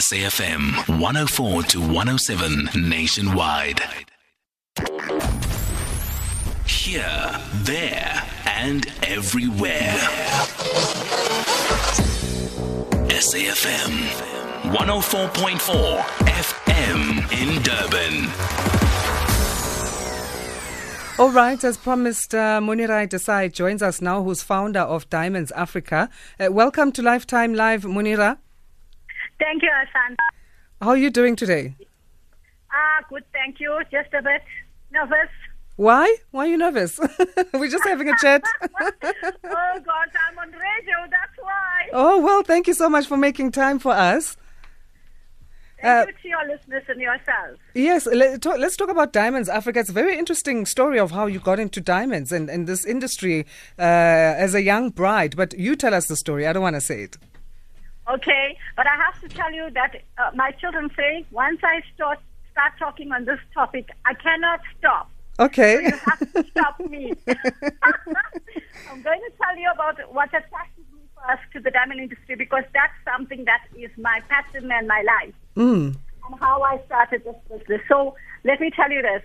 SAFM 104 to 107 nationwide. Here, there, and everywhere. SAFM 104.4 FM in Durban. All right, as promised, uh, Munirah Desai joins us now, who's founder of Diamonds Africa. Uh, welcome to Lifetime Live, Munirah. Thank you, Asan. How are you doing today? Ah, good, thank you. Just a bit nervous. Why? Why are you nervous? We're just having a chat. oh, God, I'm on radio, that's why. oh, well, thank you so much for making time for us. Thank Uh, you to your listeners and yourself. Yes, let, let's talk about Diamonds Africa. It's a very interesting story of how you got into diamonds and, and this industry uh, as a young bride. But you tell us the story. I don't want to say it. Okay, but I have to tell you that uh, my children say once I start, start talking on this topic, I cannot stop. Okay. You have to stop me. I'm going to tell you about what attracted me first to the diamond industry because that's something that is my passion and my life. mm. and how I started this business. So let me tell you this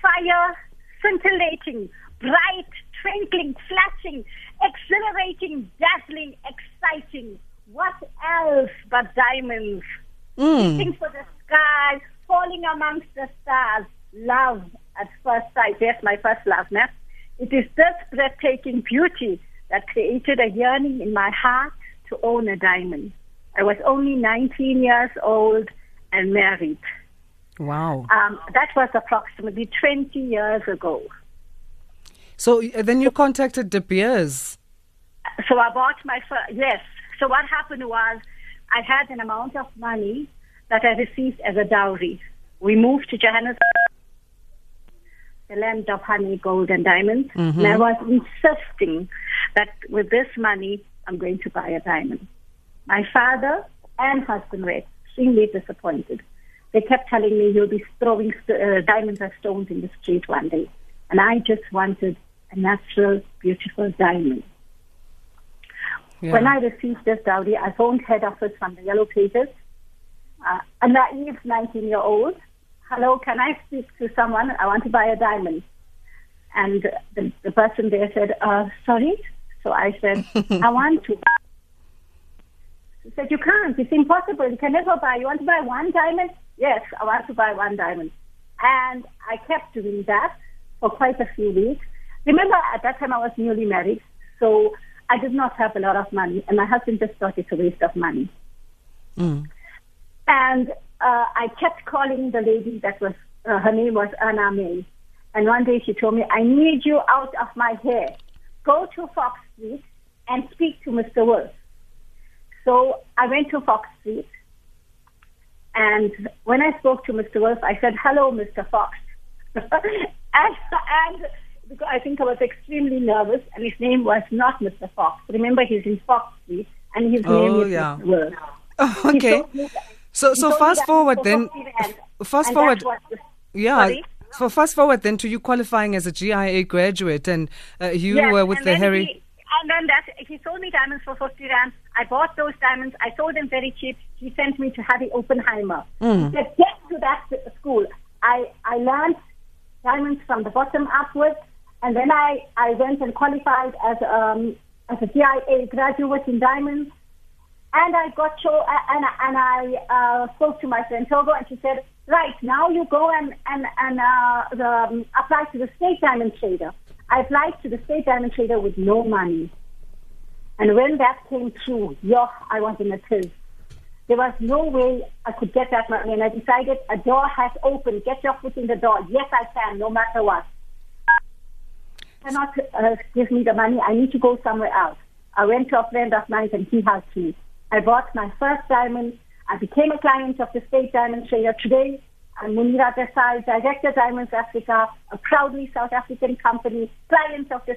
fire, scintillating, bright, but diamonds? Mm. Reaching for the sky, falling amongst the stars. Love at first sight. Yes, my first love, now. It is this breathtaking beauty that created a yearning in my heart to own a diamond. I was only 19 years old and married. Wow. Um, that was approximately 20 years ago. So uh, then you contacted De Beers. So I bought my first, yes. So what happened was I had an amount of money that I received as a dowry. We moved to Johannesburg, the land of honey, gold, and diamonds. And I was insisting that with this money, I'm going to buy a diamond. My father and husband were extremely disappointed. They kept telling me you'll be throwing st- uh, diamonds or stones in the street one day. And I just wanted a natural, beautiful diamond. Yeah. When I received this dowry, I phoned head office from the Yellow Pages. Uh, a naive 19 year old. Hello, can I speak to someone? I want to buy a diamond. And the, the person there said, uh, sorry. So I said, I want to. He said, you can't. It's impossible. You can never buy. You want to buy one diamond? Yes, I want to buy one diamond. And I kept doing that for quite a few weeks. Remember, at that time I was newly married, so I did not have a lot of money, and my husband just thought it's a waste of money. Mm. And uh, I kept calling the lady that was, uh, her name was Anna May. And one day she told me, I need you out of my hair. Go to Fox Street and speak to Mr. Wolf. So I went to Fox Street. And when I spoke to Mr. Wolf, I said, hello, Mr. Fox. and, and because I think I was extremely nervous, and his name was not Mr. Fox. Remember, he's in Fox Street, and his name Oh, is yeah. Mr. Wolf. He okay. that- So so fast forward then. 50. Fast And forward. the- Yeah. Sorry? So fast forward then to you qualifying as a GIA graduate and uh, you Yes, were with the Harry. He, and then that he sold me diamonds for 50 rand. I bought those diamonds. I sold them very cheap. He sent me to Harry Oppenheimer. Mm. He said, get to that school. I, I learned diamonds from the bottom upwards. And then I, I went and qualified as, um, as a GIA graduate in diamonds. And I got show, and, and I uh, spoke to my friend Togo, and she said, right, now you go and, and, and uh, the, um, apply to the state diamond trader. I applied to the state diamond trader with no money. And when that came through, yo, I was in a tiz. There was no way I could get that money. And I decided a door has opened. Get your foot in the door. Yes, I can, no matter what. Cannot uh, give me the money. I need to go somewhere else. I went to a friend of mine and he helped me. I bought my first diamond. I became a client of the State Diamond Trader. Today, I'm Munirah Desai, Director Diamonds Africa, a proudly South African company, client of the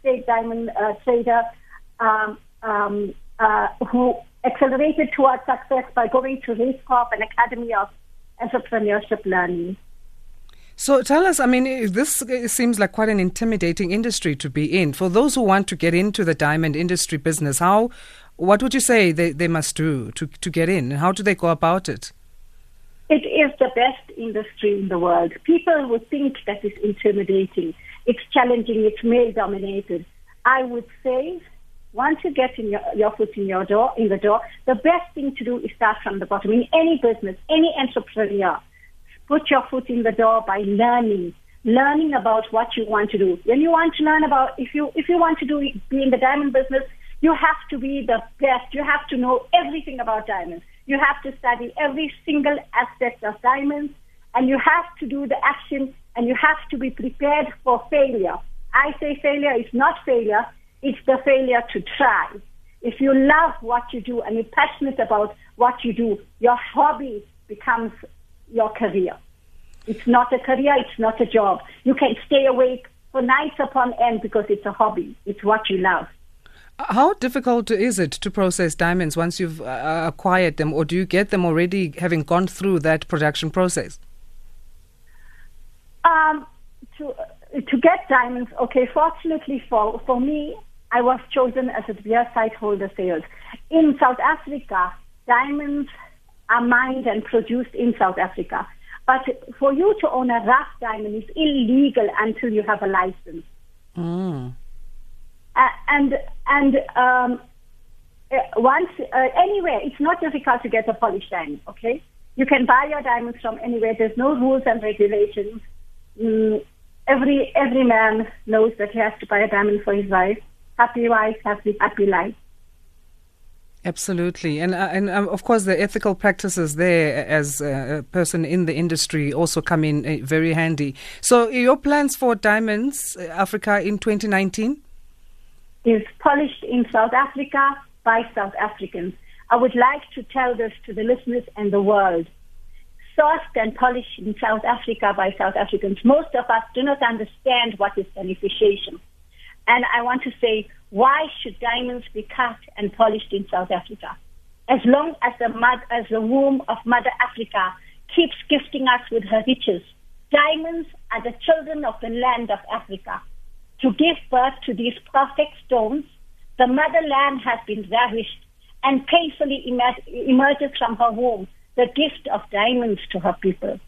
State Diamond uh, Trader, um, um, uh, who accelerated towards success by going to Raizcorp, an academy of entrepreneurship learning. So tell us, I mean, this seems like quite an intimidating industry to be in. For those who want to get into the diamond industry business, how what would you say they, they must do to, to get in? How do they go about it? It is the best industry in the world. People would think that it's intimidating, it's challenging, it's male dominated. I would say once you get in your, your foot in your door in the door, the best thing to do is start from the bottom. In any business, any entrepreneur, put your foot in the door by learning, learning about what you want to do. When you want to learn about if you if you want to do be in the diamond business, you have to be the best. You have to know everything about diamonds. You have to study every single aspect of diamonds, and you have to do the action, and you have to be prepared for failure. I say failure is not failure; it's the failure to try. If you love what you do and you're passionate about what you do, your hobby becomes your career. It's not a career, it's not a job. You can stay awake for nights upon end because it's a hobby. It's what you love. How difficult is it to process diamonds once you've uh, acquired them, or do you get them already having gone through that production process? Um, to to get diamonds, okay. Fortunately for for me, I was chosen as a beer sightholder sales in South Africa. Diamonds are mined and produced in South Africa, but for you to own a rough diamond is illegal until you have a license. Mm. Uh, and and um, uh, once uh, anywhere, it's not difficult to get a polished diamond. Okay, you can buy your diamonds from anywhere. There's no rules and regulations. Mm, every every man knows that he has to buy a diamond for his wife. Happy wife, happy happy life. Absolutely, and uh, and um, of course the ethical practices there as a person in the industry also come in uh, very handy. So, your plans for Diamonds Africa in 2019? is polished in South Africa by South Africans. I would like to tell this to the listeners and the world. Sourced and polished in South Africa by South Africans. Most of us do not understand what is beneficiation. And I want to say, why should diamonds be cut and polished in South Africa? As long as the, mud, as the womb of Mother Africa keeps gifting us with her riches, diamonds are the children of the land of Africa to give birth to these perfect stones, the motherland has been ravished and painfully emerges from her womb the gift of diamonds to her people.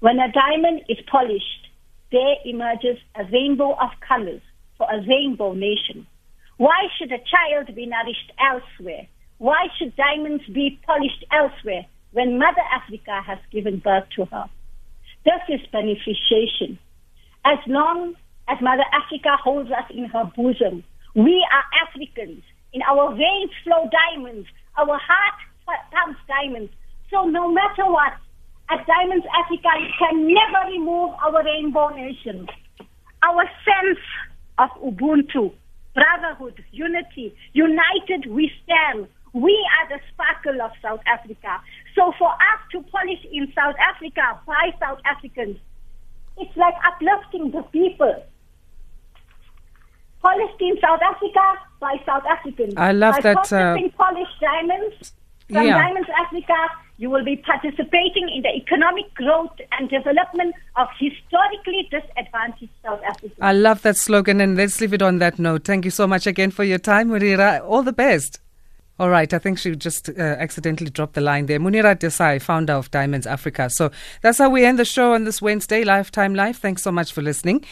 When a diamond is polished, there emerges a rainbow of colors for a rainbow nation. Why should a child be nourished elsewhere? Why should diamonds be polished elsewhere when Mother Africa has given birth to her? This is beneficiation. As long as Mother Africa holds us in her bosom. We are Africans. In our veins flow diamonds. Our heart pumps diamonds. So no matter what, at Diamonds Africa, can never remove our rainbow nation. Our sense of Ubuntu, brotherhood, unity, united we stand. We are the sparkle of South Africa. So for us to polish in South Africa by South Africans, it's like uplifting the people. Polished in South Africa by South Africans. I love by that. Uh, polished diamonds from yeah. Diamonds Africa, you will be participating in the economic growth and development of historically disadvantaged South Africa. I love that slogan, and let's leave it on that note. Thank you so much again for your time, Munirah. All the best. All right, I think she just uh, accidentally dropped the line there. Munirah Desai, founder of Diamonds Africa. So that's how we end the show on this Wednesday, Lifetime Live. Thanks so much for listening.